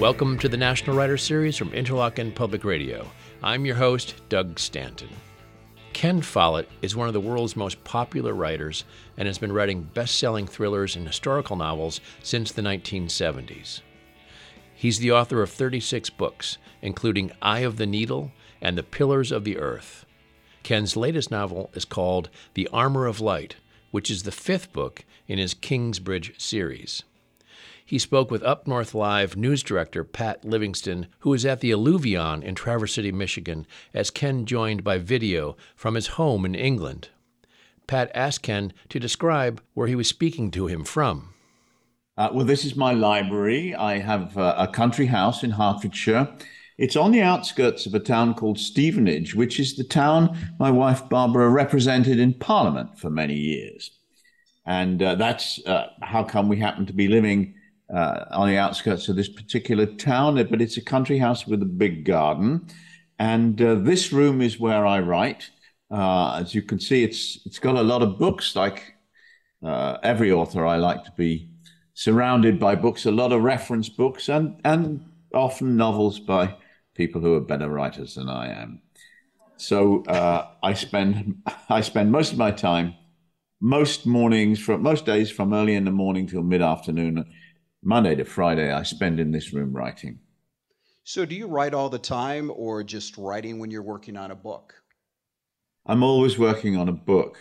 Welcome to the National Writers Series from Interlochen Public Radio. I'm your host, Doug Stanton. Ken Follett is one of the world's most popular writers and has been writing best selling thrillers and historical novels since the 1970s. He's the author of 36 books, including Eye of the Needle and The Pillars of the Earth. Ken's latest novel is called The Armor of Light, which is the fifth book in his Kingsbridge series. He spoke with Up North Live news director Pat Livingston, who was at the Alluvion in Traverse City, Michigan, as Ken joined by video from his home in England. Pat asked Ken to describe where he was speaking to him from. Uh, well, this is my library. I have uh, a country house in Hertfordshire. It's on the outskirts of a town called Stevenage, which is the town my wife Barbara represented in Parliament for many years. And uh, that's uh, how come we happen to be living uh, on the outskirts of this particular town, but it's a country house with a big garden. And uh, this room is where I write. Uh, as you can see, it's it's got a lot of books. Like uh, every author, I like to be surrounded by books, a lot of reference books, and and often novels by people who are better writers than I am. So uh, I spend I spend most of my time, most mornings from most days from early in the morning till mid afternoon Monday to Friday, I spend in this room writing. So, do you write all the time or just writing when you're working on a book? I'm always working on a book.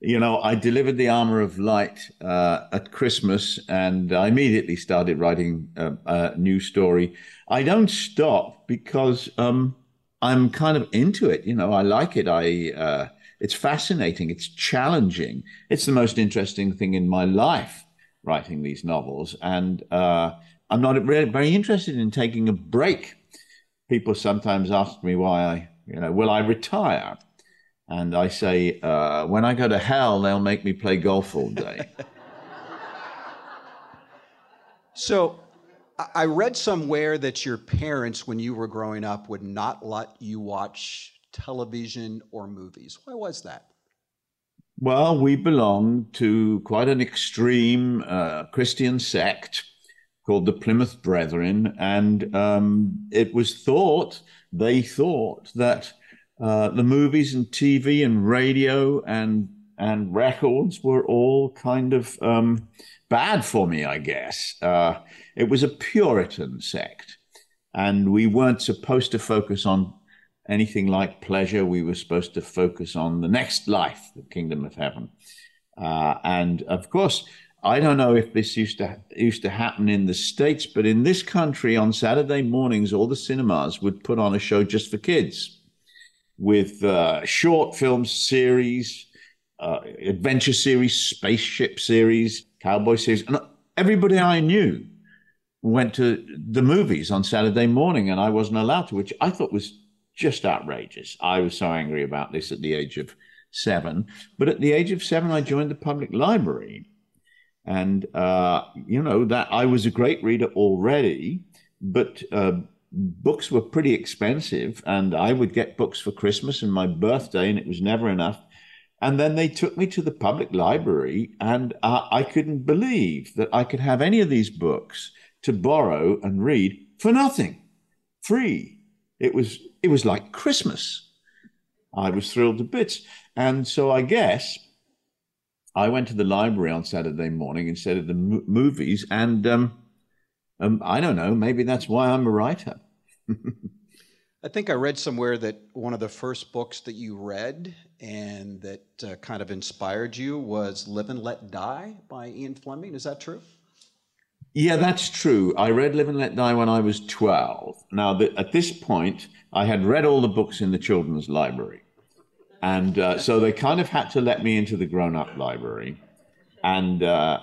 You know, I delivered The Armor of Light uh, at Christmas and I immediately started writing a, a new story. I don't stop because um, I'm kind of into it. You know, I like it. I. Uh, it's fascinating. It's challenging. It's the most interesting thing in my life writing these novels, and uh, I'm not really very interested in taking a break. People sometimes ask me why I, you know, will I retire? And I say, uh, when I go to hell, they'll make me play golf all day. so, I read somewhere that your parents, when you were growing up, would not let you watch television or movies. Why was that? Well, we belong to quite an extreme uh, Christian sect called the Plymouth Brethren, and um, it was thought, they thought, that uh, the movies and TV and radio and and records were all kind of um, bad for me, I guess. Uh, it was a Puritan sect, and we weren't supposed to focus on anything like pleasure. We were supposed to focus on the next life, the kingdom of heaven. Uh, and of course, I don't know if this used to used to happen in the states, but in this country, on Saturday mornings, all the cinemas would put on a show just for kids, with uh, short film series, uh, adventure series, spaceship series, cowboy series, and everybody I knew went to the movies on Saturday morning, and I wasn't allowed to, which I thought was just outrageous. I was so angry about this at the age of seven. But at the age of seven, I joined the public library. And, uh, you know, that I was a great reader already, but uh, books were pretty expensive. And I would get books for Christmas and my birthday, and it was never enough. And then they took me to the public library, and uh, I couldn't believe that I could have any of these books to borrow and read for nothing, free. It was it was like Christmas. I was thrilled to bits, and so I guess I went to the library on Saturday morning instead of the movies, and um, um, I don't know. Maybe that's why I'm a writer. I think I read somewhere that one of the first books that you read and that uh, kind of inspired you was Live and Let Die by Ian Fleming. Is that true? Yeah, that's true. I read Live and Let Die when I was 12. Now, the, at this point, I had read all the books in the children's library. And uh, so they kind of had to let me into the grown up library. And uh,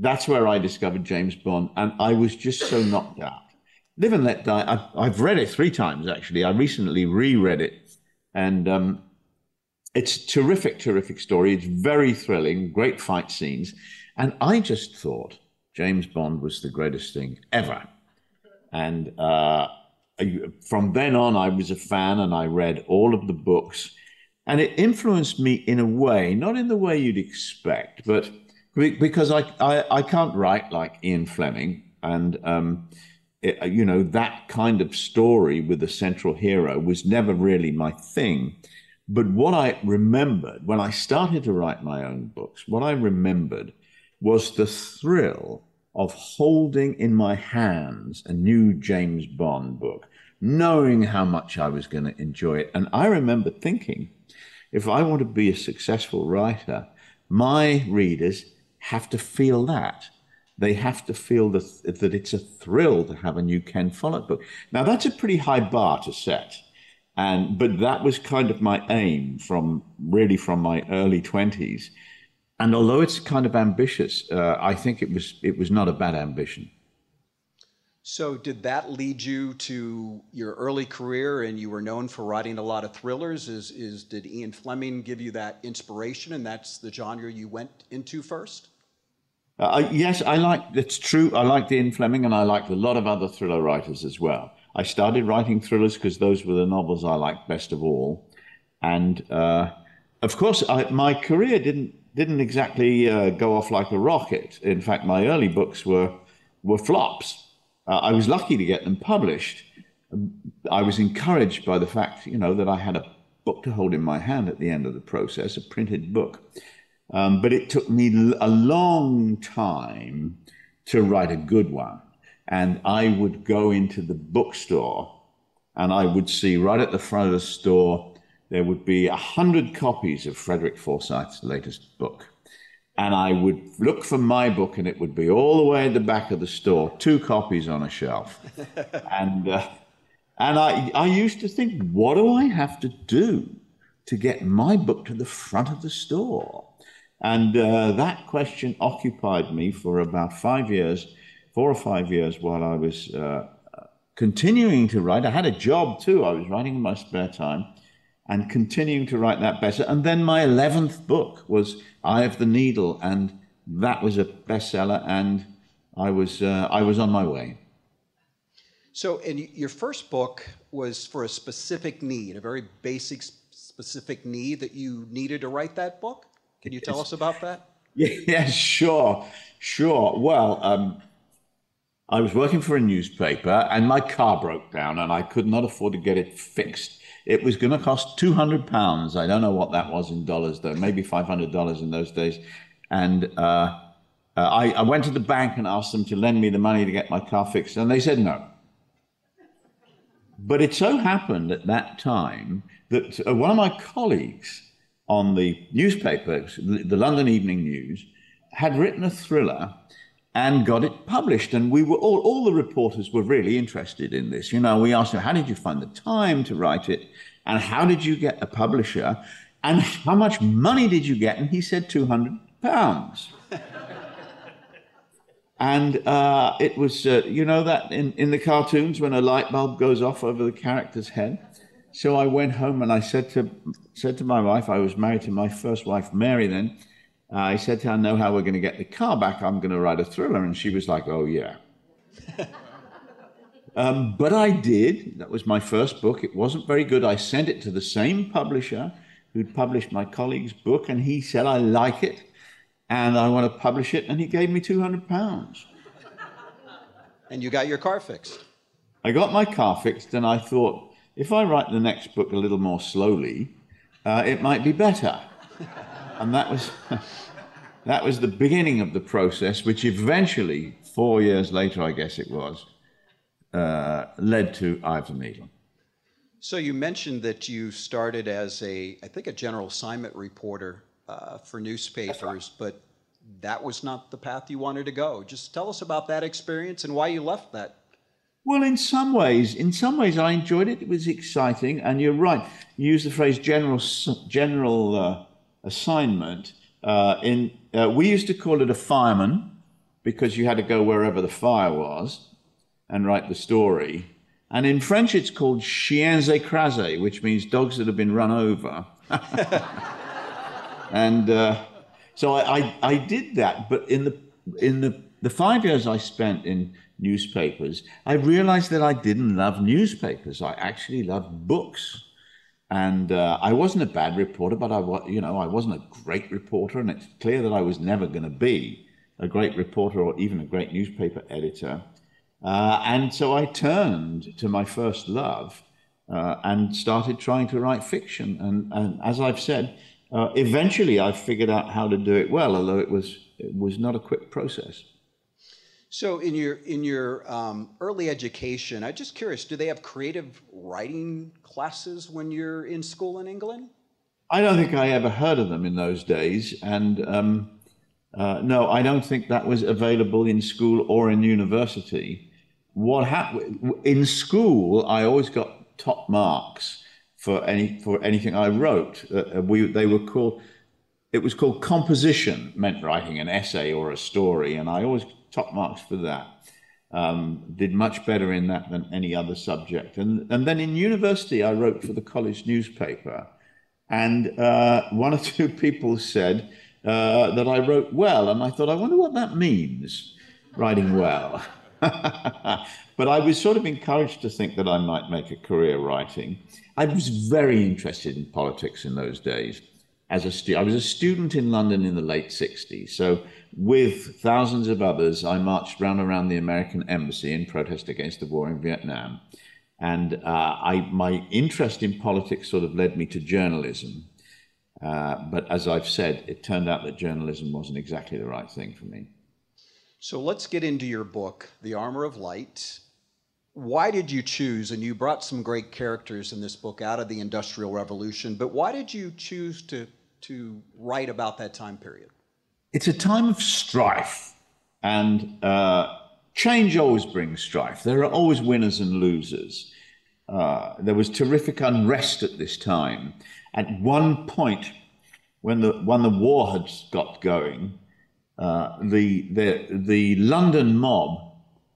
that's where I discovered James Bond. And I was just so knocked out. Live and Let Die, I've, I've read it three times actually. I recently reread it. And um, it's a terrific, terrific story. It's very thrilling, great fight scenes. And I just thought, James Bond was the greatest thing ever. And uh, from then on, I was a fan and I read all of the books. And it influenced me in a way, not in the way you'd expect, but because I, I, I can't write like Ian Fleming. And um, it, you know, that kind of story with a central hero was never really my thing. But what I remembered when I started to write my own books, what I remembered was the thrill of holding in my hands a new James Bond book, knowing how much I was going to enjoy it. And I remember thinking, if I want to be a successful writer, my readers have to feel that they have to feel that, that it's a thrill to have a new Ken Follett book. Now, that's a pretty high bar to set. And, but that was kind of my aim from really from my early 20s. And although it's kind of ambitious, uh, I think it was, it was not a bad ambition. So, did that lead you to your early career, and you were known for writing a lot of thrillers? Is, is did Ian Fleming give you that inspiration, and that's the genre you went into first? Uh, yes, I like, it's true. I liked Ian Fleming and I liked a lot of other thriller writers as well. I started writing thrillers because those were the novels I liked best of all. And uh, of course, I, my career didn't, didn't exactly uh, go off like a rocket. In fact, my early books were, were flops. Uh, I was lucky to get them published. I was encouraged by the fact, you know, that I had a book to hold in my hand at the end of the process, a printed book. Um, but it took me a long time to write a good one. And I would go into the bookstore and I would see right at the front of the store, there would be a hundred copies of Frederick Forsyth's latest book. And I would look for my book, and it would be all the way at the back of the store, two copies on a shelf. and uh, and I, I used to think, what do I have to do to get my book to the front of the store? And uh, that question occupied me for about five years, four or five years, while I was uh, continuing to write. I had a job too. I was writing in my spare time and continuing to write that better. And then my 11th book was Eye of the Needle, and that was a bestseller, and I was, uh, I was on my way. So, and your first book was for a specific need, a very basic, specific need that you needed to write that book? Can you tell us about that? Yeah, sure, sure. Well, um, I was working for a newspaper and my car broke down and I could not afford to get it fixed. It was going to cost 200 pounds. I don't know what that was in dollars though, maybe $500 in those days. And uh, uh, I, I went to the bank and asked them to lend me the money to get my car fixed, and they said no. But it so happened at that time that uh, one of my colleagues on the newspaper, the London Evening News, had written a thriller and got it published. And we were all, all the reporters were really interested in this. You know, we asked him, how did you find the time to write it? And how did you get a publisher? And how much money did you get? And he said 200 pounds. and uh, it was, uh, you know, that in, in the cartoons when a light bulb goes off over the character's head? So I went home and I said to said to my wife, I was married to my first wife, Mary. Then uh, I said to her, "I know how we're going to get the car back. I'm going to write a thriller." And she was like, "Oh yeah." um, but I did. That was my first book. It wasn't very good. I sent it to the same publisher who'd published my colleague's book, and he said, "I like it, and I want to publish it." And he gave me two hundred pounds. And you got your car fixed. I got my car fixed, and I thought if I write the next book a little more slowly, uh, it might be better. and that was, that was the beginning of the process, which eventually, four years later, I guess it was, uh, led to of. So you mentioned that you started as a, I think, a general assignment reporter uh, for newspapers, right. but that was not the path you wanted to go. Just tell us about that experience and why you left that well, in some ways, in some ways, I enjoyed it. It was exciting, and you're right. You use the phrase general general uh, assignment. Uh, in uh, we used to call it a fireman because you had to go wherever the fire was and write the story. And in French, it's called chiens écrasés, which means dogs that have been run over. and uh, so I, I, I did that, but in the in the the five years I spent in newspapers, I realized that I didn't love newspapers. I actually loved books. And uh, I wasn't a bad reporter, but I, was, you know, I wasn't a great reporter, and it's clear that I was never going to be a great reporter or even a great newspaper editor. Uh, and so I turned to my first love uh, and started trying to write fiction. And, and as I've said, uh, eventually I figured out how to do it well, although it was, it was not a quick process. So, in your in your um, early education, I'm just curious: do they have creative writing classes when you're in school in England? I don't think I ever heard of them in those days, and um, uh, no, I don't think that was available in school or in university. What happened in school? I always got top marks for any for anything I wrote. Uh, we they were called. It was called composition, meant writing an essay or a story, and I always top marks for that. Um, did much better in that than any other subject. And, and then in university, I wrote for the college newspaper. And uh, one or two people said uh, that I wrote well. And I thought, I wonder what that means, writing well. but I was sort of encouraged to think that I might make a career writing. I was very interested in politics in those days. As a stu- I was a student in London in the late 60s. So with thousands of others, I marched round around the American embassy in protest against the war in Vietnam. And uh, I, my interest in politics sort of led me to journalism. Uh, but as I've said, it turned out that journalism wasn't exactly the right thing for me. So let's get into your book, The Armor of Light. Why did you choose, and you brought some great characters in this book out of the Industrial Revolution, but why did you choose to, to write about that time period? it's a time of strife, and uh, change always brings strife. There are always winners and losers. Uh, there was terrific unrest at this time. At one point, when the when the war had got going, uh, the the the London mob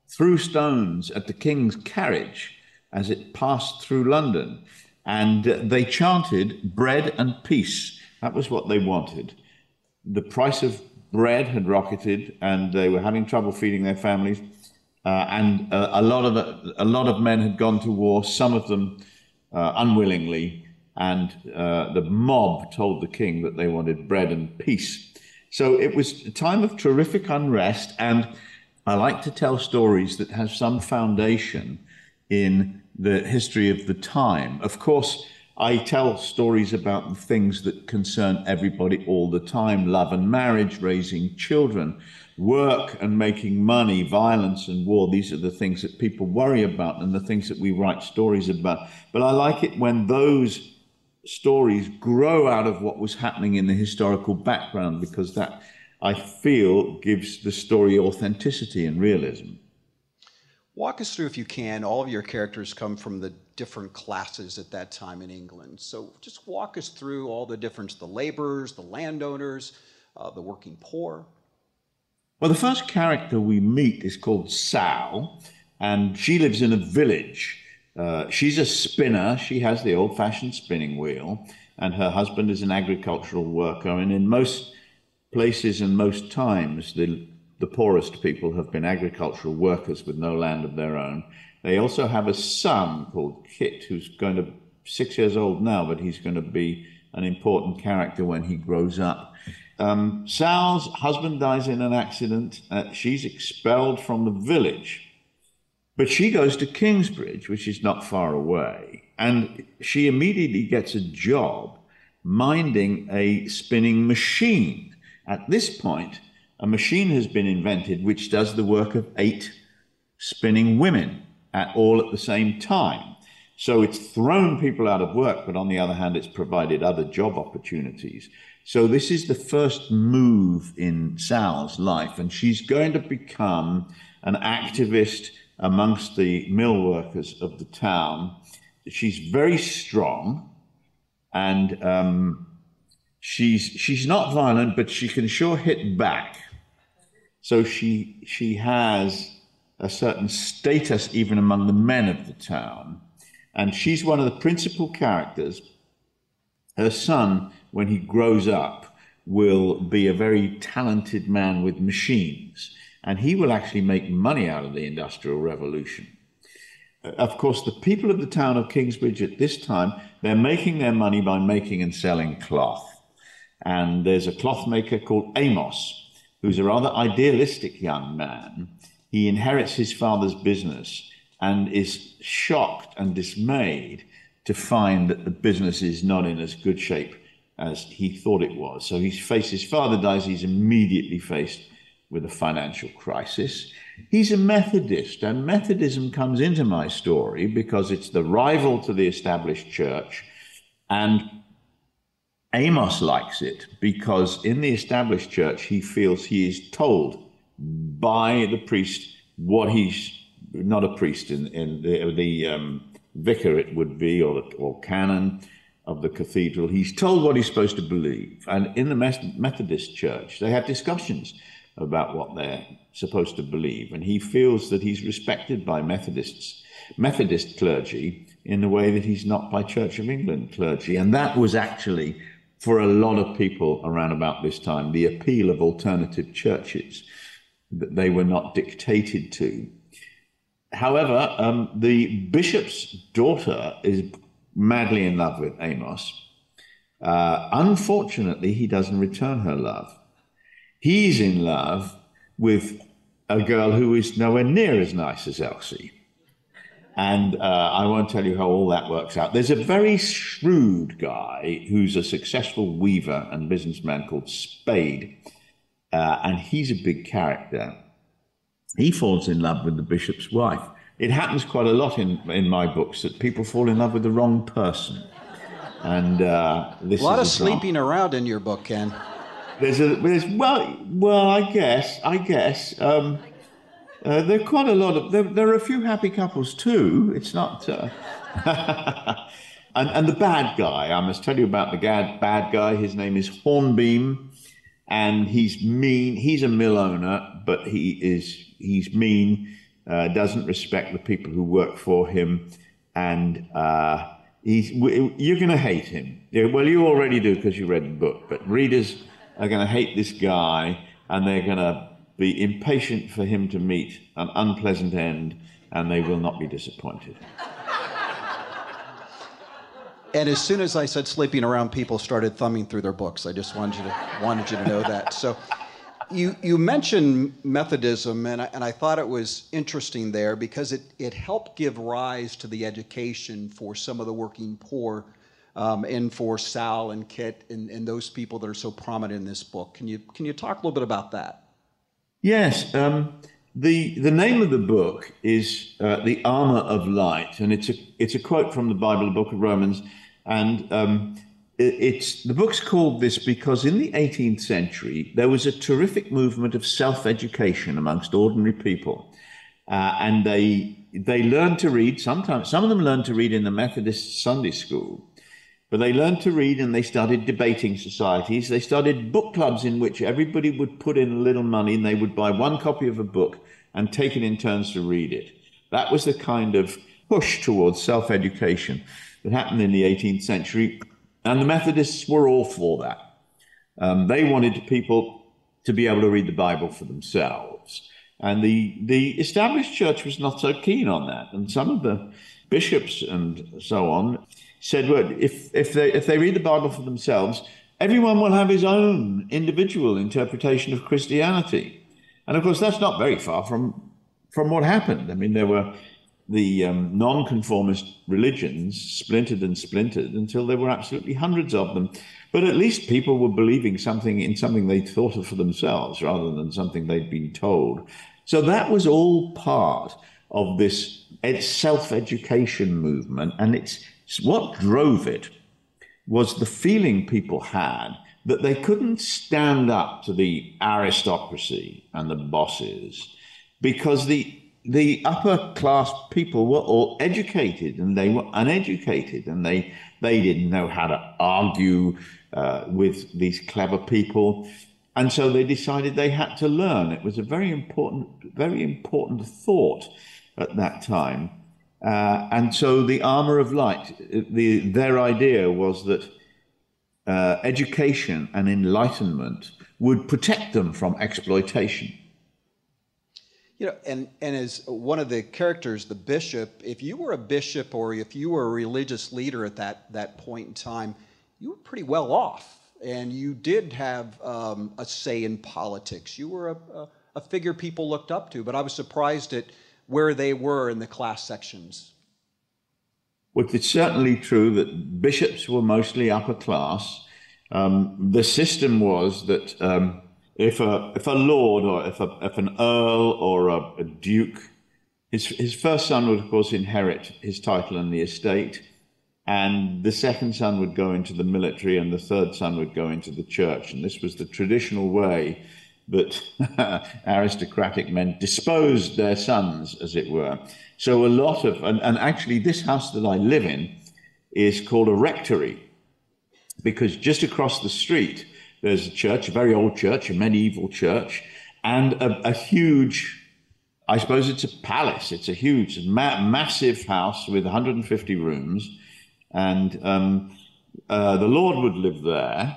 threw stones at the king's carriage as it passed through London, and they chanted "bread and peace." That was what they wanted the price of bread had rocketed, and they were having trouble feeding their families. Uh, and uh, a lot of a lot of men had gone to war. Some of them uh, unwillingly, and uh, the mob told the king that they wanted bread and peace. So it was a time of terrific unrest, and I like to tell stories that have some foundation in the history of the time. Of course, I tell stories about the things that concern everybody all the time love and marriage, raising children, work and making money, violence and war. These are the things that people worry about and the things that we write stories about. But I like it when those stories grow out of what was happening in the historical background because that, I feel, gives the story authenticity and realism. Walk us through, if you can, all of your characters come from the different classes at that time in England. So just walk us through all the difference the laborers, the landowners, uh, the working poor. Well, the first character we meet is called Sal, and she lives in a village. Uh, she's a spinner. She has the old fashioned spinning wheel, and her husband is an agricultural worker. And in most places and most times, the the poorest people have been agricultural workers with no land of their own. They also have a son called Kit, who's going to six years old now, but he's going to be an important character when he grows up. Um, Sal's husband dies in an accident. Uh, she's expelled from the village, but she goes to Kingsbridge, which is not far away, and she immediately gets a job minding a spinning machine. At this point, a machine has been invented which does the work of eight spinning women at all at the same time. So it's thrown people out of work, but on the other hand, it's provided other job opportunities. So this is the first move in Sal's life, and she's going to become an activist amongst the mill workers of the town. She's very strong, and um, she's she's not violent, but she can sure hit back. So she, she has a certain status even among the men of the town. And she's one of the principal characters. Her son, when he grows up, will be a very talented man with machines. And he will actually make money out of the Industrial Revolution. Uh, of course, the people of the town of Kingsbridge at this time, they're making their money by making and selling cloth. And there's a cloth maker called Amos, who's a rather idealistic young man. he inherits his father's business and is shocked and dismayed to find that the business is not in as good shape as he thought it was. So he's faced, his father dies, he's immediately faced with a financial crisis. He's a Methodist, and Methodism comes into my story because it's the rival to the established church. And Amos likes it because in the established church, he feels he is told by the priest what he's not a priest in, in the, the um, vicar, it would be, or, or canon of the cathedral. He's told what he's supposed to believe. And in the Methodist church, they have discussions about what they're supposed to believe. And he feels that he's respected by Methodists, Methodist clergy, in the way that he's not by Church of England clergy. And that was actually, for a lot of people around about this time, the appeal of alternative churches, that they were not dictated to. However, um, the bishop's daughter is madly in love with Amos. Uh, unfortunately, he doesn't return her love. He's in love with a girl who is nowhere near as nice as Elsie. And uh, I won't tell you how all that works out. There's a very shrewd guy who's a successful weaver and businessman called Spade, uh, and he's a big character. He falls in love with the bishop's wife. It happens quite a lot in, in my books that people fall in love with the wrong person. And uh, this a lot of sleeping around in your book, Ken. There's a there's well well I guess I guess um, uh, there are quite a lot of there, there are a few happy couples too. It's not. Uh, and and the bad guy I must tell you about the bad bad guy. His name is Hornbeam, and he's mean. He's a mill owner, but he is he's mean. Uh, doesn't respect the people who work for him, and uh, he's you're going to hate him. Yeah, well, you already do because you read the book, but readers are going to hate this guy and they're going to be impatient for him to meet an unpleasant end and they will not be disappointed. And as soon as I said sleeping around, people started thumbing through their books. I just wanted you to, wanted you to know that. So you, you mentioned Methodism, and I, and I thought it was interesting there because it, it helped give rise to the education for some of the working poor um, and for Sal and Kit and, and those people that are so prominent in this book. Can you can you talk a little bit about that? Yes. Um, the the name of the book is uh, the armor of light, and it's a it's a quote from the Bible, the Book of Romans, and um, it, it's the book's called this because in the 18th century there was a terrific movement of self education amongst ordinary people, uh, and they they learned to read. Sometimes some of them learned to read in the Methodist Sunday school, but they learned to read and they started debating societies. They started book clubs in which everybody would put in a little money and they would buy one copy of a book and take it in turns to read it. That was the kind of push towards self education that happened in the 18th century. And the Methodists were all for that. Um, they wanted people to be able to read the Bible for themselves. And the, the established church was not so keen on that. And some of the bishops and so on said, well, if, if, they, if they read the Bible for themselves, everyone will have his own individual interpretation of Christianity. And of course, that's not very far from, from what happened. I mean, there were the um, nonconformist religions splintered and splintered until there were absolutely hundreds of them. But at least people were believing something in something they thought of for themselves rather than something they'd been told. So that was all part of this self education movement. And it's what drove it was the feeling people had that they couldn't stand up to the aristocracy and the bosses because the the upper class people were all educated and they were uneducated and they they didn't know how to argue uh, with these clever people. And so they decided they had to learn. It was a very important very important thought at that time uh, and so the armor of light, the, their idea was that uh, education and enlightenment would protect them from exploitation. You know, and, and as one of the characters, the bishop, if you were a bishop or if you were a religious leader at that, that point in time, you were pretty well off. And you did have um, a say in politics. You were a, a a figure people looked up to, but I was surprised at where they were in the class sections. Well, it's certainly true that bishops were mostly upper class. Um, the system was that um, if a if a lord or if a if an earl or a, a duke, his his first son would of course inherit his title and the estate, and the second son would go into the military, and the third son would go into the church, and this was the traditional way that aristocratic men disposed their sons, as it were. So a lot of, and, and actually, this house that I live in is called a rectory because just across the street there's a church, a very old church, a medieval church, and a, a huge, I suppose it's a palace. It's a huge, ma- massive house with 150 rooms, and um, uh, the Lord would live there.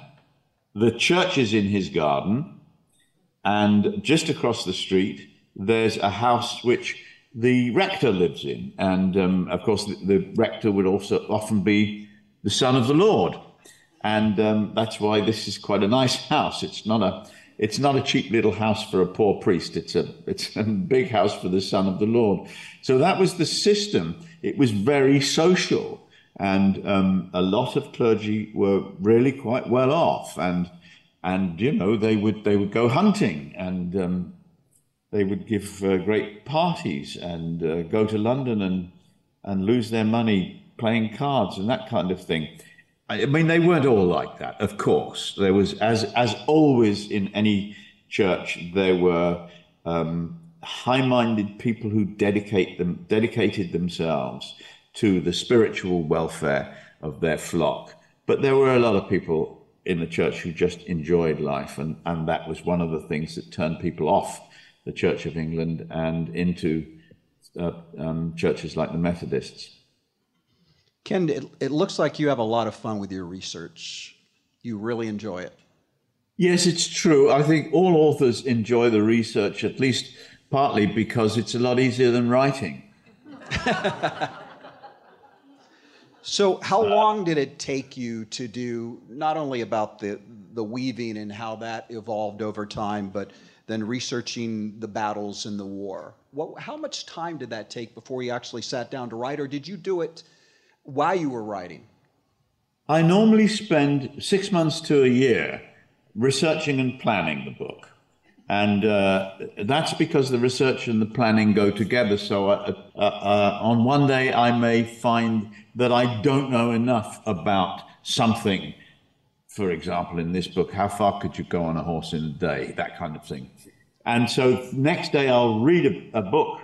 The church is in his garden and just across the street, there's a house which the rector lives in. And um, of course, the, the, rector would also often be the son of the Lord. And um, that's why this is quite a nice house. It's not a, it's not a cheap little house for a poor priest. It's a, it's a big house for the son of the Lord. So that was the system. It was very social. And um, a lot of clergy were really quite well off. And and you know they would they would go hunting and um, they would give uh, great parties and uh, go to London and and lose their money playing cards and that kind of thing. I mean, they weren't all like that, of course. There was, as as always in any church, there were um, high-minded people who dedicate them dedicated themselves to the spiritual welfare of their flock. But there were a lot of people in the church who just enjoyed life, and, and that was one of the things that turned people off the Church of England and into uh, um, churches like the Methodists. Ken, it, it looks like you have a lot of fun with your research. You really enjoy it. Yes, it's true. I think all authors enjoy the research, at least partly because it's a lot easier than writing. So, how uh, long did it take you to do not only about the the weaving and how that evolved over time, but then researching the battles in the war? What, how much time did that take before you actually sat down to write, or did you do it while you were writing? I normally spend six months to a year researching and planning the book. And uh, that's because the research and the planning go together. So uh, uh, uh, on one day, I may find that I don't know enough about something. For example, in this book, how far could you go on a horse in a day? That kind of thing. And so next day, I'll read a, a book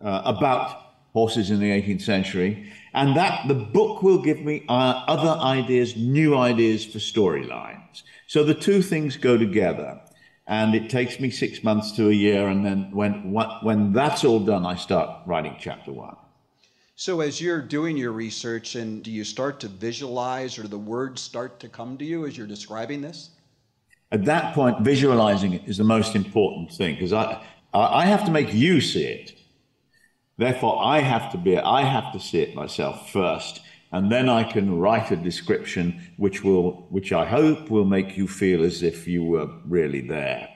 uh, about horses in the 18th century, and that the book will give me uh, other ideas, new ideas for storylines. So the two things go together and it takes me six months to a year. And then when when that's all done, I start writing chapter one. So as you're doing your research, and do you start to visualize, or the words start to come to you as you're describing this? At that point, visualizing it is the most important thing because I I have to make you see it. Therefore, I have to be I have to see it myself first and then I can write a description which will, which I hope will make you feel as if you were really there.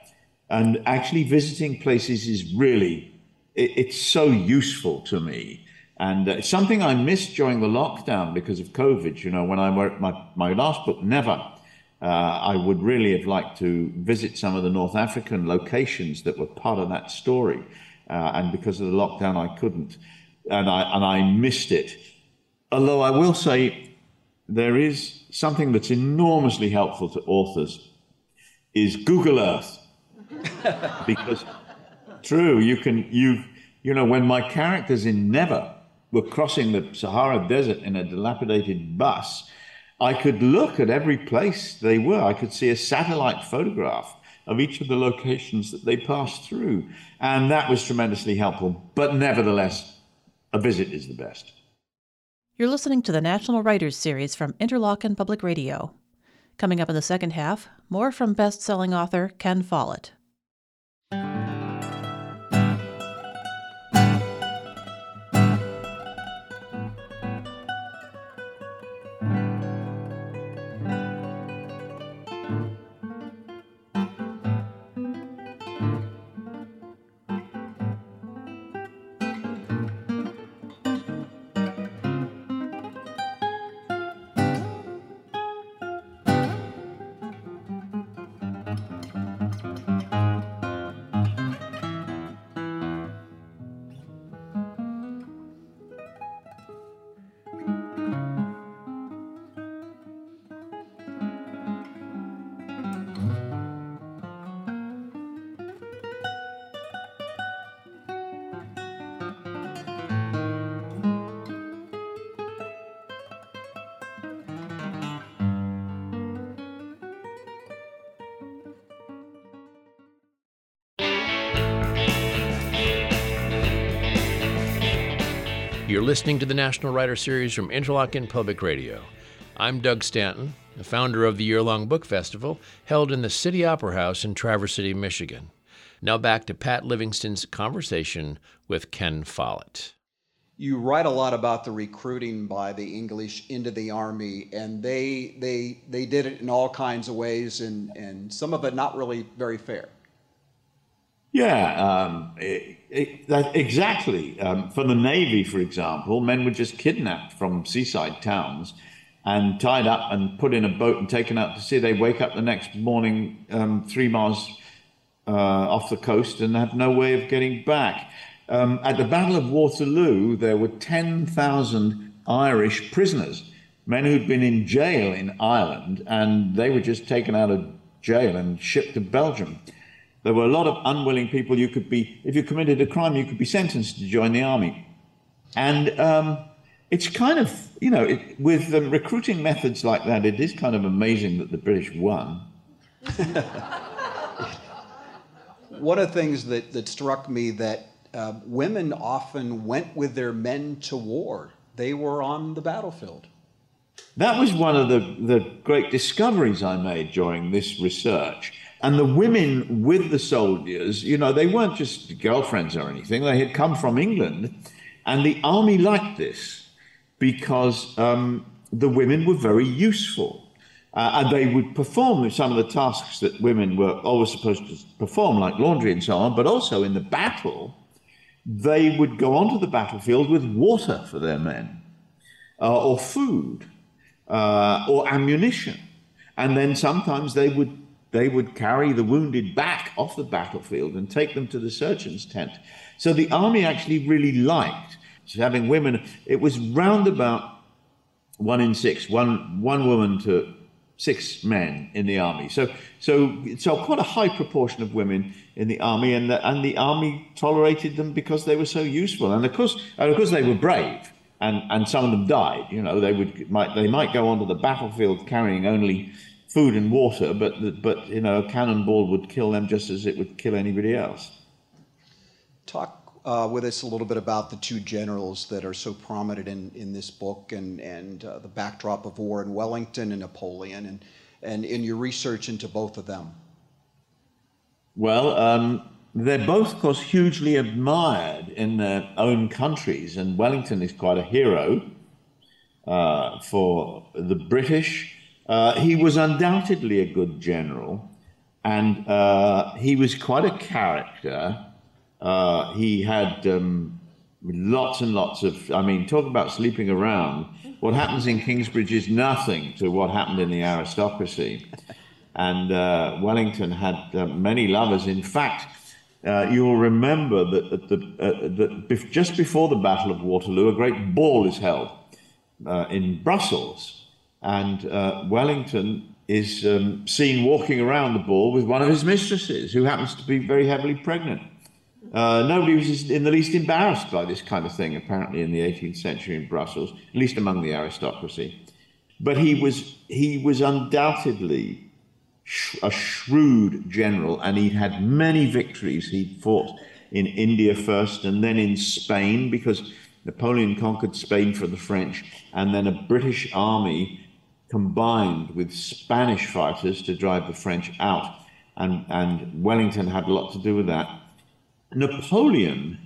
And actually, visiting places is really, it, it's so useful to me. And uh, it's something I missed during the lockdown because of COVID. You know, when I wrote my, my last book, Never, uh, I would really have liked to visit some of the North African locations that were part of that story. Uh, and because of the lockdown, I couldn't. And I, and I missed it. Although I will say there is something that's enormously helpful to authors is Google Earth. because true, you can you you know when my characters in Never were crossing the Sahara Desert in a dilapidated bus, I could look at every place they were. I could see a satellite photograph of each of the locations that they passed through. And that was tremendously helpful. But nevertheless, a visit is the best. You're listening to the National Writers Series from Interlochen Public Radio. Coming up in the second half, more from best selling author Ken Follett. You're listening to the National Writers Series from Interlochen Public Radio. I'm Doug Stanton, the founder of the year long book festival held in the City Opera House in Traverse City, Michigan. Now back to Pat Livingston's conversation with Ken Follett. You write a lot about the recruiting by the English into the army, and they they they did it in all kinds of ways, and and some of it not really very fair. Yeah, um, it, it, that, exactly. Um, for the Navy, for example, men were just kidnapped from seaside towns and tied up and put in a boat and taken out to sea. They wake up the next morning um, three miles uh, off the coast and have no way of getting back. Um, at the Battle of Waterloo, there were 10,000 Irish prisoners, men who'd been in jail in Ireland, and they were just taken out of jail and shipped to Belgium. There were a lot of unwilling people. You could be, if you committed a crime, you could be sentenced to join the army. And um, it's kind of, you know, it, with um, recruiting methods like that, it is kind of amazing that the British won. One of the things that, that struck me that uh, women often went with their men to war. They were on the battlefield. That was one of the, the great discoveries I made during this research and the women with the soldiers, you know, they weren't just girlfriends or anything. They had come from England. And the army liked this because um, the women were very useful. Uh, and they would perform some of the tasks that women were always supposed to perform, like laundry and so on, but also in the battle, they would go onto the battlefield with water for their men, uh, or food, uh, or ammunition. And then sometimes they would they would carry the wounded back off the battlefield and take them to the surgeon's tent. So the army actually really liked having women. It was round about one in six, one, one woman to six men in the army. So, so, so quite a high proportion of women in the army, and the, and the army tolerated them because they were so useful. And of course, and of course, they were brave, and, and some of them died. You know, they would might they might go onto the battlefield carrying only food and water, but but you know, a cannonball would kill them just as it would kill anybody else. Talk uh, with us a little bit about the two generals that are so prominent in, in this book and and uh, the backdrop of war in Wellington and Napoleon, and and in your research into both of them. Well. Um, they're both, of course, hugely admired in their own countries, and Wellington is quite a hero uh, for the British uh, he was undoubtedly a good general, and uh, he was quite a character. Uh, he had um, lots and lots of, I mean, talk about sleeping around. What happens in Kingsbridge is nothing to what happened in the aristocracy. And uh, Wellington had uh, many lovers. In fact, uh, you will remember that, the, that just before the Battle of Waterloo, a great ball is held in Brussels and uh, Wellington is um, seen walking around the ball with one of his mistresses, who happens to be very heavily pregnant. Uh, nobody was in the least embarrassed by this kind of thing, apparently, in the 18th century in Brussels, at least among the aristocracy. But he was, he was undoubtedly sh- a shrewd general, and he'd had many victories. He'd fought in India first and then in Spain, because Napoleon conquered Spain for the French, and then a British army combined with Spanish fighters to drive the French out, and, and Wellington had a lot to do with that. Napoleon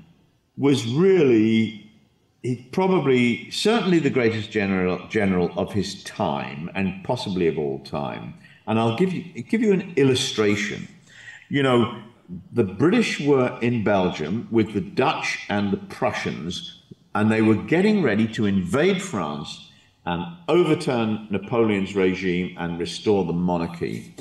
was really, he probably, certainly the greatest general, general of his time, and possibly of all time. And I'll give you, give you an illustration. You know, the British were in Belgium with the Dutch and the Prussians, and they were getting ready to invade France and overturn Napoleon's regime and restore the monarchy.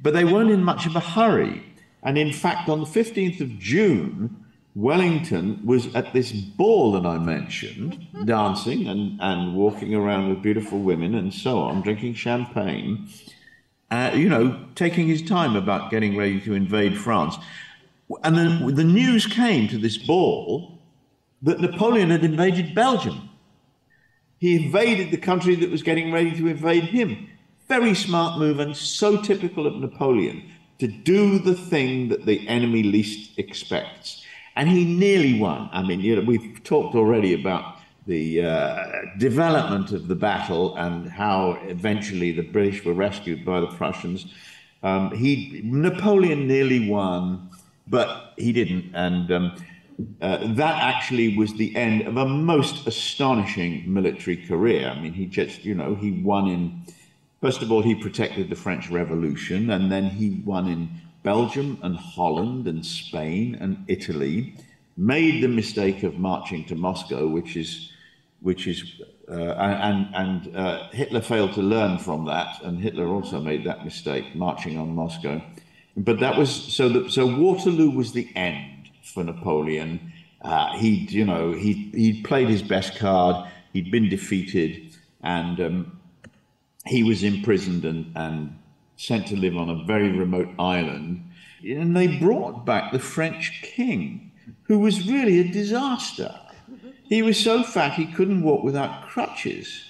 But they weren't in much of a hurry. And in fact, on the 15th of June, Wellington was at this ball that I mentioned, dancing and, and walking around with beautiful women and so on, drinking champagne, uh, you know, taking his time about getting ready to invade France. And then the news came to this ball that Napoleon had invaded Belgium. He invaded the country that was getting ready to invade him. Very smart move and so typical of Napoleon to do the thing that the enemy least expects. And he nearly won. I mean, you know, we've talked already about the uh, development of the battle and how eventually the British were rescued by the Prussians. Um, he Napoleon nearly won, but he didn't, and um, uh, that actually was the end of a most astonishing military career. I mean, he just, you know, he won in. First of all, he protected the French Revolution, and then he won in Belgium and Holland and Spain and Italy. Made the mistake of marching to Moscow, which is which is, uh, and, and uh, Hitler failed to learn from that, and Hitler also made that mistake, marching on Moscow. But that was, so, that, so Waterloo was the end for Napoleon. Uh, he, you know, he, he played his best card, he'd been defeated, and um, he was imprisoned and, and sent to live on a very remote island. And they brought back the French king, who was really a disaster. He was so fat he couldn't walk without crutches.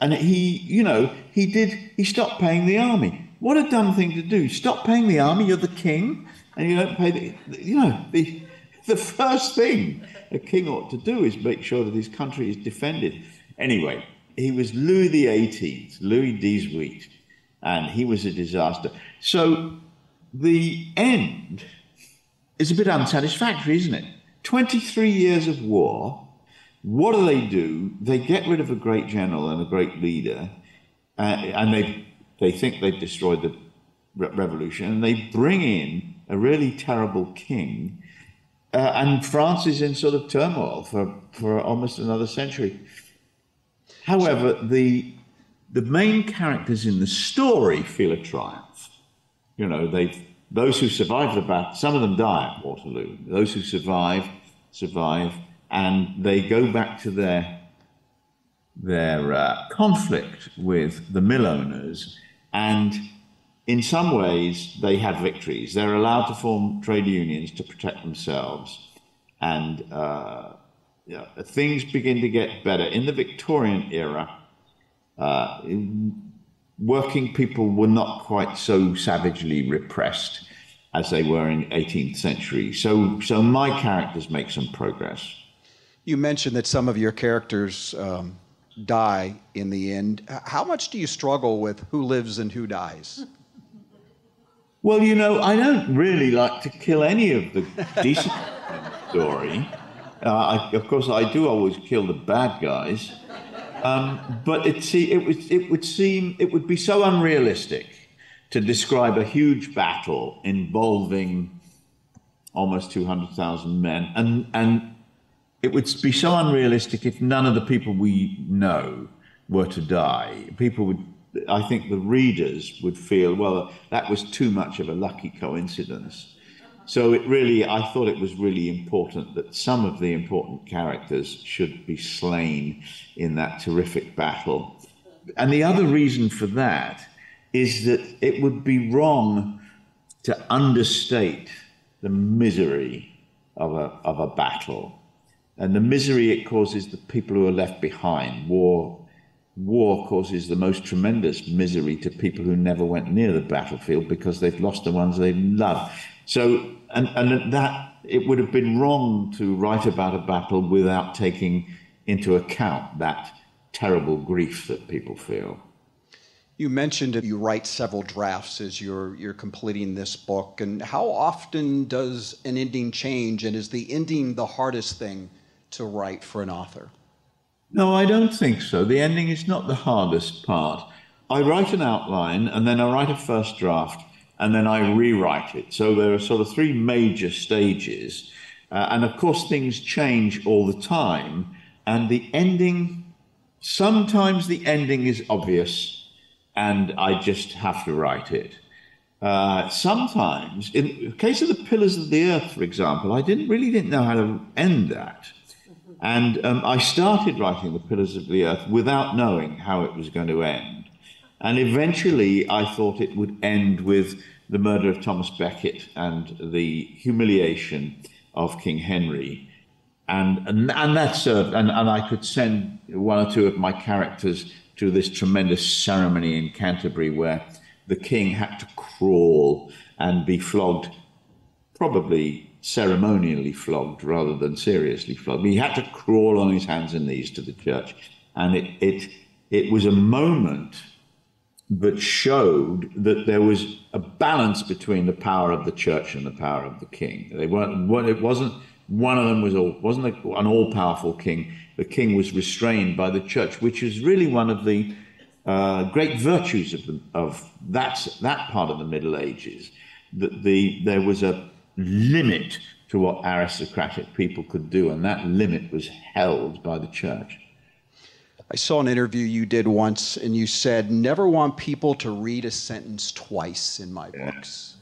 And he, you know, he did, he stopped paying the army. What a dumb thing to do. Stop paying the army, you're the king, and you don't pay the, you know, the, the first thing a king ought to do is make sure that his country is defended. Anyway, he was Louis XVIII, Louis XVIII, and he was a disaster. So the end is a bit unsatisfactory, isn't it? 23 years of war, what do they do? They get rid of a great general and a great leader, uh, and they they think they've destroyed the re- revolution, and they bring in a really terrible king, uh, and France is in sort of turmoil for for almost another century. However, the the main characters in the story feel a triumph. You know, they those who survive the battle, some of them die at Waterloo. Those who survive survive and they go back to their their uh, conflict with the mill owners, and in some ways they have victories. They're allowed to form trade unions to protect themselves, and uh, things begin to get better. In the Victorian era, uh, working people were not quite so savagely repressed as they were in 18th century. So, so my characters make some progress. You mentioned that some of your characters um, die in the end. How much do you struggle with who lives and who dies? Well, you know, I don't really like to kill any of the decent story. Uh, I, of course, I do always kill the bad guys. Um, but it, see, it, would, it would seem, it would be so unrealistic to describe a huge battle involving almost 200,000 men and, and it would be so unrealistic if none of the people we know were to die. People would, I think the readers would feel, well, that was too much of a lucky coincidence. So it really, I thought it was really important that some of the important characters should be slain in that terrific battle. And the other reason for that is that it would be wrong to understate the misery of a, of a battle and the misery it causes the people who are left behind. War, war causes the most tremendous misery to people who never went near the battlefield because they've lost the ones they love. So, and, and that it would have been wrong to write about a battle without taking into account that terrible grief that people feel. You mentioned that you write several drafts as you're you're completing this book, and how often does an ending change? And is the ending the hardest thing to write for an author? No, I don't think so. The ending is not the hardest part. I write an outline and then I write a first draft and then I rewrite it. So there are sort of three major stages. Uh, and of course, things change all the time. And the ending, sometimes the ending is obvious and I just have to write it. Uh, sometimes, in the case of the Pillars of the Earth, for example, I didn't really didn't know how to end that. And um, I started writing The Pillars of the Earth without knowing how it was going to end. And eventually I thought it would end with the murder of Thomas Becket and the humiliation of King Henry. And, and, and that served, and, and I could send one or two of my characters to this tremendous ceremony in Canterbury where the king had to crawl and be flogged probably ceremonially flogged rather than seriously flogged. He had to crawl on his hands and knees to the church, and it it it was a moment that showed that there was a balance between the power of the church and the power of the king. They weren't. It wasn't one of them was all wasn't an all-powerful king. The king was restrained by the church, which is really one of the uh, great virtues of, the, of that that part of the Middle Ages. That the there was a limit to what aristocratic people could do, and that limit was held by the church. I saw an interview you did once, and you said, Never want people to read a sentence twice in my yeah. books.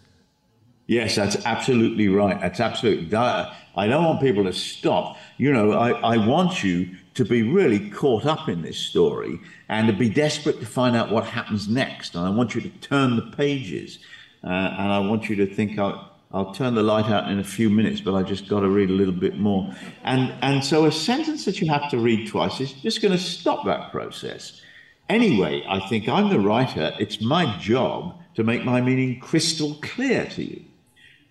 Yes, that's absolutely right. That's absolutely. I don't want people to stop. You know, I, I want you to be really caught up in this story and to be desperate to find out what happens next. And I want you to turn the pages. Uh, and I want you to think, oh, I'll turn the light out in a few minutes, but I just got to read a little bit more. And, and so a sentence that you have to read twice is just going to stop that process. Anyway, I think I'm the writer. It's my job to make my meaning crystal clear to you.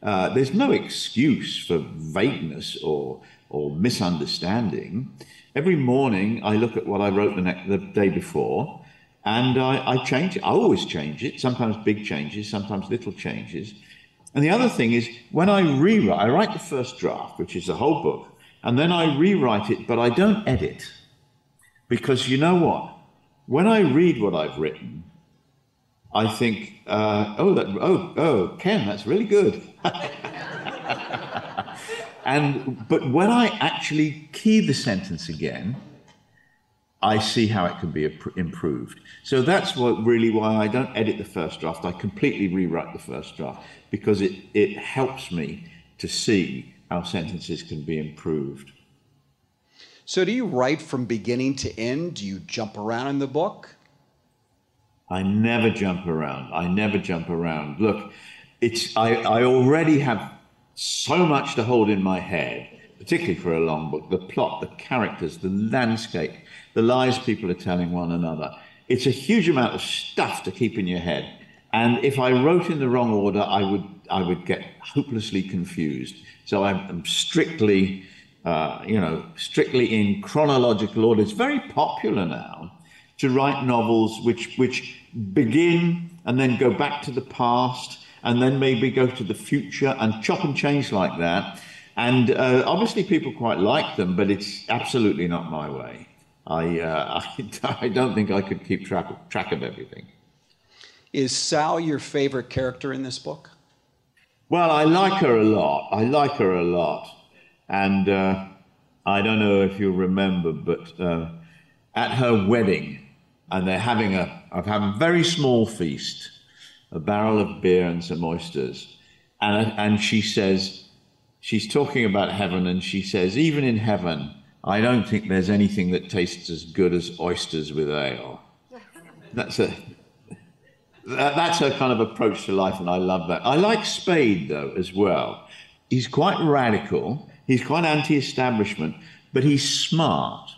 Uh, there's no excuse for vagueness or, or misunderstanding. Every morning, I look at what I wrote the, ne- the day before, and I, I change it. I always change it, sometimes big changes, sometimes little changes. And the other thing is, when I rewrite, I write the first draft, which is the whole book, and then I rewrite it, but I don't edit. Because you know what? When I read what I've written, I think, uh, oh, that, oh, oh, Ken, that's really good. and but when I actually key the sentence again, I see how it can be improved. So that's what really why I don't edit the first draft. I completely rewrite the first draft because it, it helps me to see how sentences can be improved. So do you write from beginning to end? Do you jump around in the book? I never jump around. I never jump around. Look, it's I, I already have so much to hold in my head, particularly for a long book. The plot, the characters, the landscape the lies people are telling one another. It's a huge amount of stuff to keep in your head. And if I wrote in the wrong order, I would, I would get hopelessly confused. So I'm, strictly, uh, you know, strictly in chronological order. It's very popular now to write novels which, which begin and then go back to the past and then maybe go to the future and chop and change like that. And uh, obviously, people quite like them, but it's absolutely not my way. I, uh, I, I, don't think I could keep track of, track of everything. Is Sal your favorite character in this book? Well, I like her a lot. I like her a lot. And uh, I don't know if you remember, but uh, at her wedding, and they're having a, having a very small feast, a barrel of beer and some oysters. And, and she says, she's talking about heaven, and she says, even in heaven, I don't think there's anything that tastes as good as oysters with ale. That's a that's her kind of approach to life, and I love that. I like Spade though as well. He's quite radical. He's quite anti-establishment, but he's smart.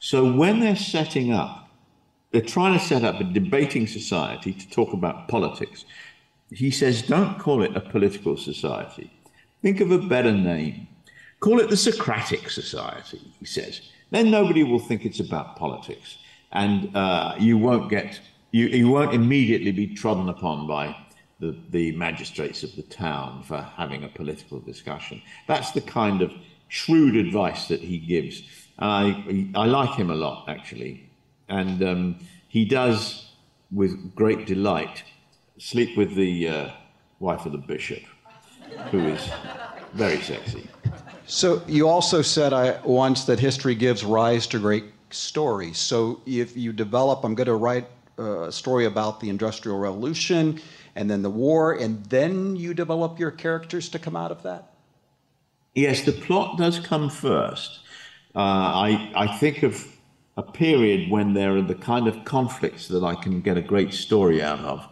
So when they're setting up, they're trying to set up a debating society to talk about politics. He says, don't call it a political society. Think of a better name. Call it the Socratic Society, he says. Then nobody will think it's about politics, and uh, you won't get you, you won't immediately be trodden upon by the, the magistrates of the town for having a political discussion. That's the kind of shrewd advice that he gives. I, I like him a lot, actually. And um, he does, with great delight, sleep with the uh, wife of the bishop, who is very sexy. So you also said I, once that history gives rise to great stories. So if you develop, I'm going to write a story about the Industrial Revolution and then the war, and then you develop your characters to come out of that? Yes, the plot does come first. Uh, I, I think of a period when there are the kind of conflicts that I can get a great story out of.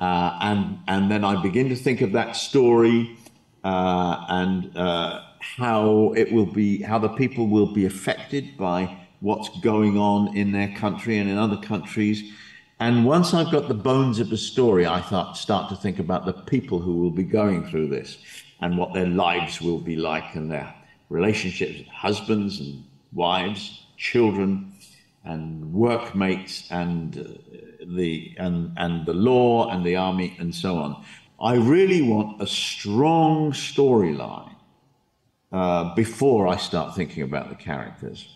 Uh, and, and then I begin to think of that story uh, and uh, how it will be, how the people will be affected by what's going on in their country and in other countries. And once I've got the bones of the story, I start to think about the people who will be going through this. and what their lives will be like and their relationships husbands and wives, children, and workmates, and uh, the and and the law and the army and so on. I really want a strong storyline uh, before I start thinking about the characters.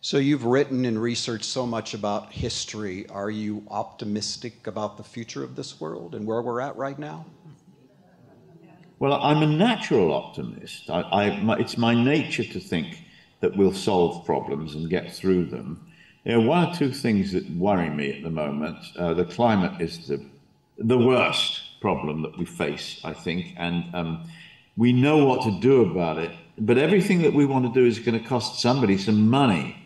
So you've written and researched so much about history. Are you optimistic about the future of this world and where we're at right now? Well, I'm a natural optimist. I, I, my, it's my nature to think that we'll solve problems and get through them. Are one or two things that worry me at the moment. Uh, the climate is the the worst problem that we face, I think, and um, we know what to do about it. But everything that we want to do is going to cost somebody some money.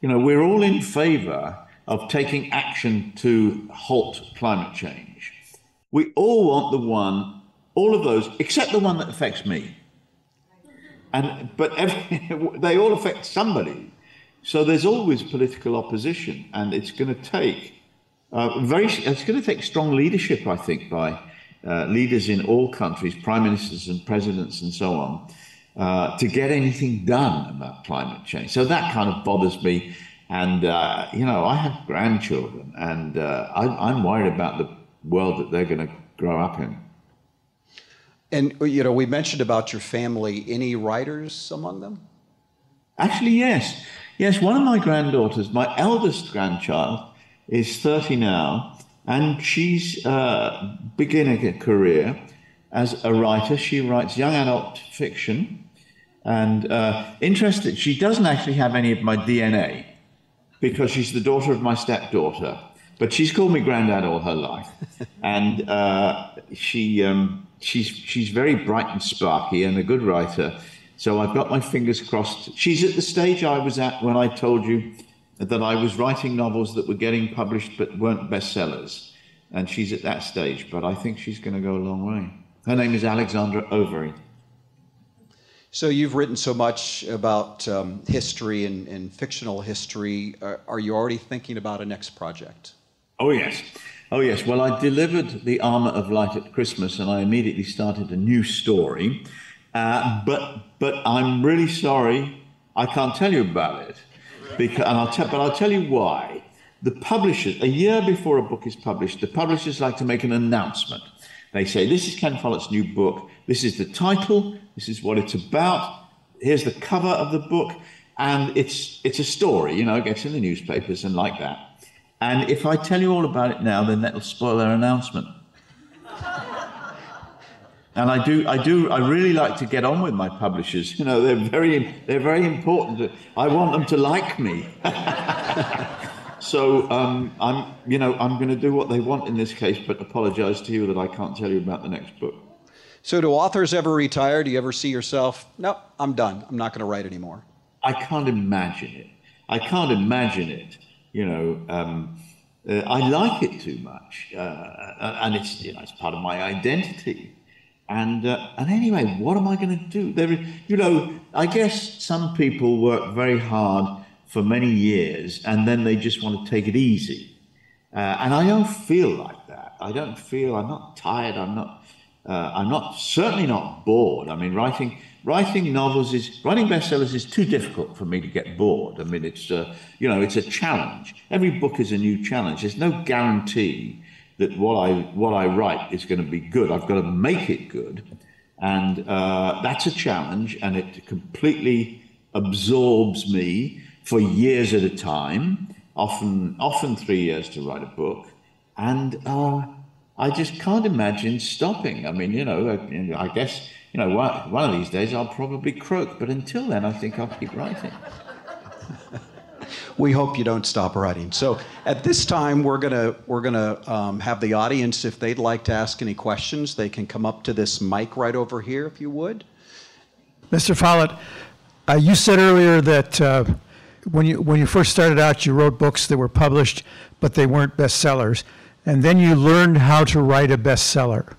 You know, we're all in favor of taking action to halt climate change. We all want the one, all of those, except the one that affects me. And but every, they all affect somebody. So there's always political opposition, and it's going to take uh, very. It's going to take strong leadership, I think, by uh, leaders in all countries, prime ministers and presidents, and so on, uh, to get anything done about climate change. So that kind of bothers me. And, uh, you know, I have grandchildren, and uh, I, am worried about the world that they're going to grow up in. And, you know, we mentioned about your family. Any writers among them? Actually, yes. Yes, one of my granddaughters, my eldest grandchild, is 30 now, and she's uh, beginning a career as a writer. She writes young adult fiction. And uh, interested, she doesn't actually have any of my DNA because she's the daughter of my stepdaughter. But she's called me granddad all her life. and uh, she, um, she's, she's very bright and sparky and a good writer. So I've got my fingers crossed. She's at the stage I was at when I told you that I was writing novels that were getting published but weren't bestsellers. And she's at that stage, but I think she's going to go a long way. Her name is Alexandra Overy. So you've written so much about um, history and, and, fictional history. Are, are, you already thinking about a next project? Oh yes, oh yes. Well, I delivered the Armor of Light at Christmas, and I immediately started a new story. Uh, but but I'm really sorry, I can't tell you about it. Because, and I'll tell, but I'll tell you why. The publishers, a year before a book is published, the publishers like to make an announcement. They say, This is Ken Follett's new book. This is the title. This is what it's about. Here's the cover of the book. And it's, it's a story, you know, it gets in the newspapers and like that. And if I tell you all about it now, then that'll spoil their announcement. And I do, I do, I really like to get on with my publishers. You know, they're very, they're very important. I want them to like me. So um, I'm, you know, I'm going to do what they want in this case, but apologize to you that I can't tell you about the next book. So do authors ever retire? Do you ever see yourself? No, I'm done. I'm not going to write anymore. I can't imagine it. I can't imagine it. You know, um, uh, I like it too much, uh, and it's you know it's part of my identity. And uh, and anyway, what am I going to do? There, you know, I guess some people work very hard for many years and then they just want to take it easy. Uh, and I don't feel like that. I don't feel, I'm not tired, I'm not, uh, I'm not, certainly not bored. I mean, writing, writing novels is, writing bestsellers is too difficult for me to get bored. I mean, it's, uh, you know, it's a challenge. Every book is a new challenge. There's no guarantee that what I, what I write is going to be good. I've got to make it good. And uh, that's a challenge and it completely absorbs me for years at a time, often often three years to write a book, and uh, I just can't imagine stopping. I mean, you know, I, I guess you know one, one of these days I'll probably croak, but until then, I think I'll keep writing. we hope you don't stop writing. So at this time, we're gonna we're gonna um, have the audience, if they'd like to ask any questions, they can come up to this mic right over here, if you would. Mr. Follett, uh, you said earlier that uh, when you when you first started out, you wrote books that were published, but they weren't bestsellers, and then you learned how to write a bestseller.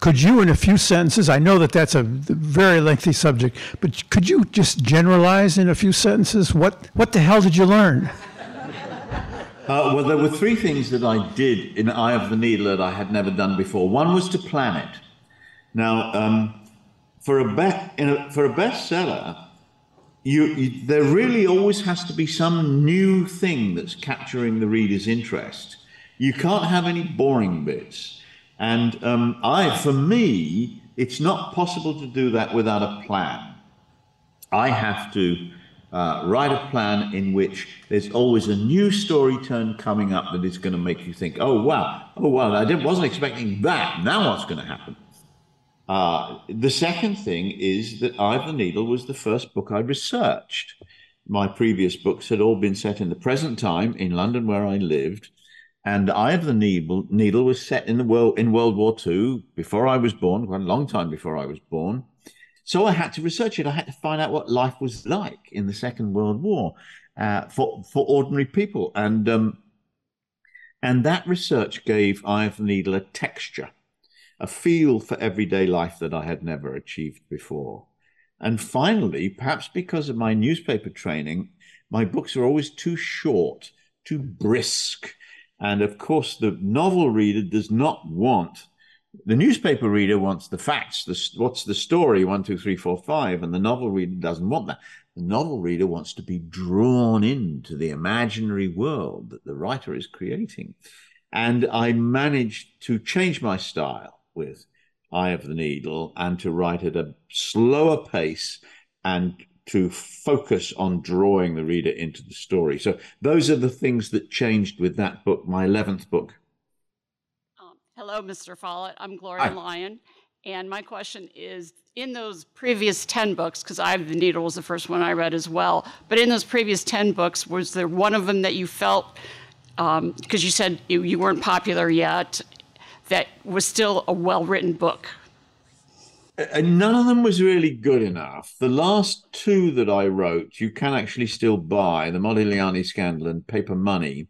Could you, in a few sentences, I know that that's a very lengthy subject, but could you just generalize in a few sentences what what the hell did you learn? Uh, well, there were three things that I did in Eye of the Needle that I had never done before. One was to plan it. Now, um, for a, be- a, for a bestseller, you, you, there really always has to be some new thing that's capturing the reader's interest. You can't have any boring bits. And um, I, for me, it's not possible to do that without a plan. I have to uh, write a plan in which there's always a new story turn coming up that is going to make you think, oh, wow, oh, wow, I wasn't expecting that. Now what's going to happen? Uh, the second thing is that Eye of the Needle was the first book I researched. My previous books had all been set in the present time in London, where I lived, and Eye of the Needle, Needle was set in the world in World War II before I was born, quite a long time before I was born. So I had to research it. I had to find out what life was like in the Second World War uh, for for ordinary people, and um, and that research gave Eye of the Needle a texture a feel for everyday life that I had never achieved before. And finally, perhaps because of my newspaper training, my books are always too short, too brisk. And of course, the novel reader does not want, the newspaper reader wants the facts, the, what's the story, one, two, three, four, five, and the novel reader doesn't want that. The novel reader wants to be drawn into the imaginary world that the writer is creating. And I managed to change my style with Eye of the Needle and to write at a slower pace and to focus on drawing the reader into the story. So those are the things that changed with that book, my 11th book. Um, hello, Mr. Follett. I'm Gloria Hi. Lyon. And my question is in those previous 10 books, because I have the Needle was the first one I read as well, but in those previous 10 books, was there one of them that you felt, because um, you said you, you weren't popular yet, that was still a well written book? And none of them was really good enough. The last two that I wrote, you can actually still buy the Modigliani scandal and Paper Money.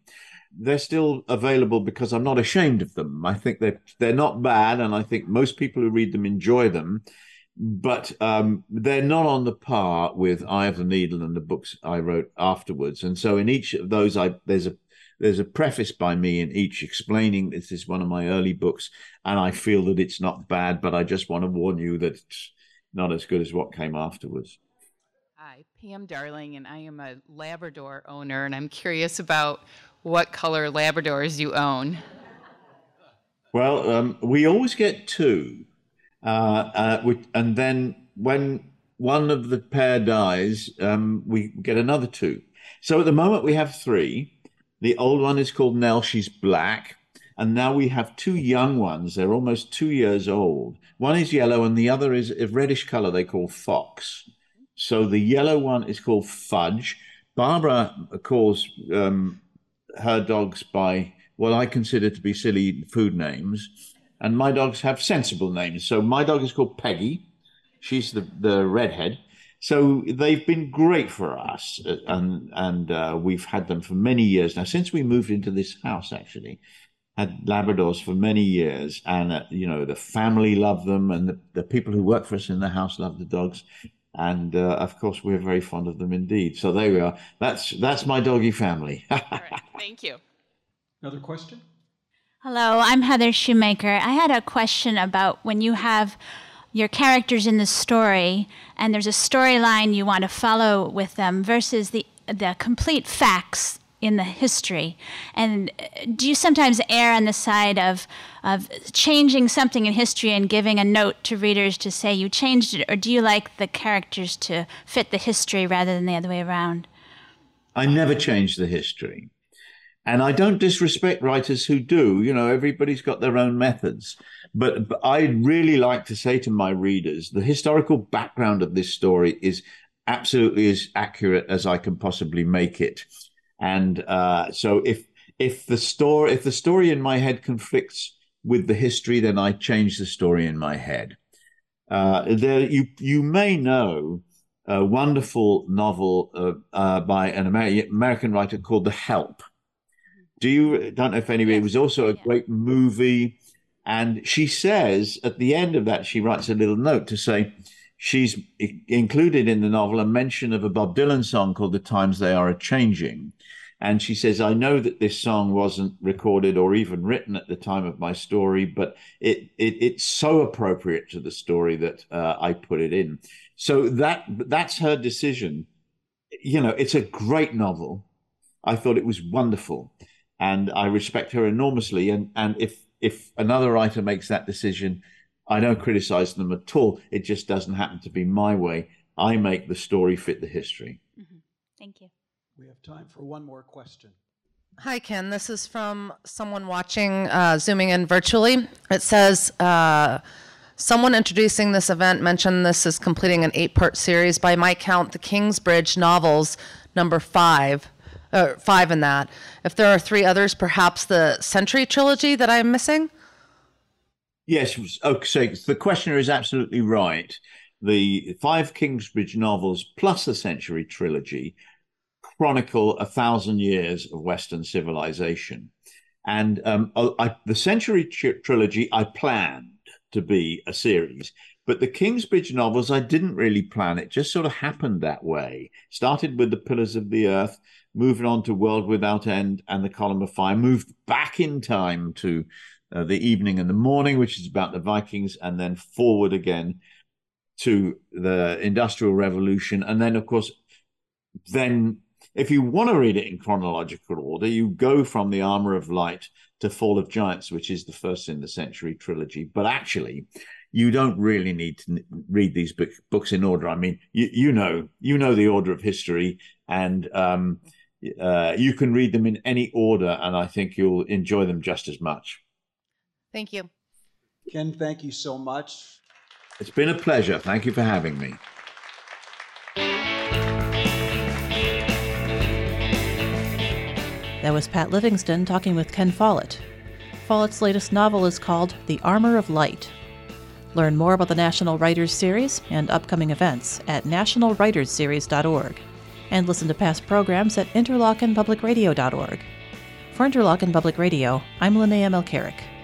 They're still available because I'm not ashamed of them. I think they're they're not bad, and I think most people who read them enjoy them. But um, they're not on the par with Eye of the Needle and the books I wrote afterwards. And so in each of those, I there's a there's a preface by me in each explaining this is one of my early books, and I feel that it's not bad, but I just want to warn you that it's not as good as what came afterwards. Hi, Pam Darling, and I am a Labrador owner, and I'm curious about what color Labradors you own. Well, um, we always get two, uh, uh, and then when one of the pair dies, um, we get another two. So at the moment we have three. The old one is called Nell. She's black. And now we have two young ones. They're almost two years old. One is yellow and the other is a reddish color they call fox. So the yellow one is called Fudge. Barbara calls um, her dogs by what I consider to be silly food names. And my dogs have sensible names. So my dog is called Peggy. She's the, the redhead. So they've been great for us, uh, and and uh, we've had them for many years now. Since we moved into this house, actually, had Labradors for many years, and uh, you know the family love them, and the, the people who work for us in the house love the dogs, and uh, of course we're very fond of them indeed. So there we are. That's that's my doggy family. Thank you. Another question. Hello, I'm Heather Shoemaker. I had a question about when you have your characters in the story and there's a storyline you want to follow with them versus the the complete facts in the history and uh, do you sometimes err on the side of of changing something in history and giving a note to readers to say you changed it or do you like the characters to fit the history rather than the other way around i never change the history and I don't disrespect writers who do. You know, everybody's got their own methods. But, but I really like to say to my readers the historical background of this story is absolutely as accurate as I can possibly make it. And uh, so if if the story if the story in my head conflicts with the history, then I change the story in my head. Uh, there, you you may know a wonderful novel uh, uh by an American writer called The Help do you don't know if anybody yes. it was also a great movie and she says at the end of that she writes a little note to say she's included in the novel a mention of a bob dylan song called the times they are a changing And she says, I know that this song wasn't recorded or even written at the time of my story, but it, it it's so appropriate to the story that uh, I put it in. So that that's her decision. You know, it's a great novel. I thought it was wonderful, and I respect her enormously. And and if if another writer makes that decision, I don't criticize them at all. It just doesn't happen to be my way. I make the story fit the history. Mm-hmm. Thank you. We have time for one more question. Hi, Ken. This is from someone watching, uh, zooming in virtually. It says, uh, Someone introducing this event mentioned this is completing an eight part series. By my count, the Kingsbridge novels, number five, uh, five in that. If there are three others, perhaps the Century trilogy that I'm missing? Yes. Okay. So the questioner is absolutely right. The five Kingsbridge novels plus the Century trilogy chronicle a thousand years of Western civilization. And um, I, the Century trilogy I planned to be a series, but the Kingsbridge novels I didn't really plan. It just sort of happened that way. Started with the Pillars of the Earth, moving on to World Without End and the Column of Fire, moved back in time to uh, the evening and the morning, which is about the Vikings, and then forward again to the Industrial Revolution, and then of course, then if you want to read it in chronological order, you go from the Armor of Light to Fall of Giants, which is the first in the Century trilogy. But actually, you don't really need to read these book, books in order. I mean, you, you know, you know the order of history, and um, uh, you can read them in any order, and I think you'll enjoy them just as much. Thank you. Ken, thank you so much. It's been a pleasure. Thank you for having me. That was Pat Livingston talking with Ken Follett. Follett's latest novel is called The Armor of Light. Learn more about the National Writers Series and upcoming events at nationalwritersseries.org and listen to past programs at interlochenpublicradio.org. For Interlochen Public Radio, I'm Linnea Melchiorek.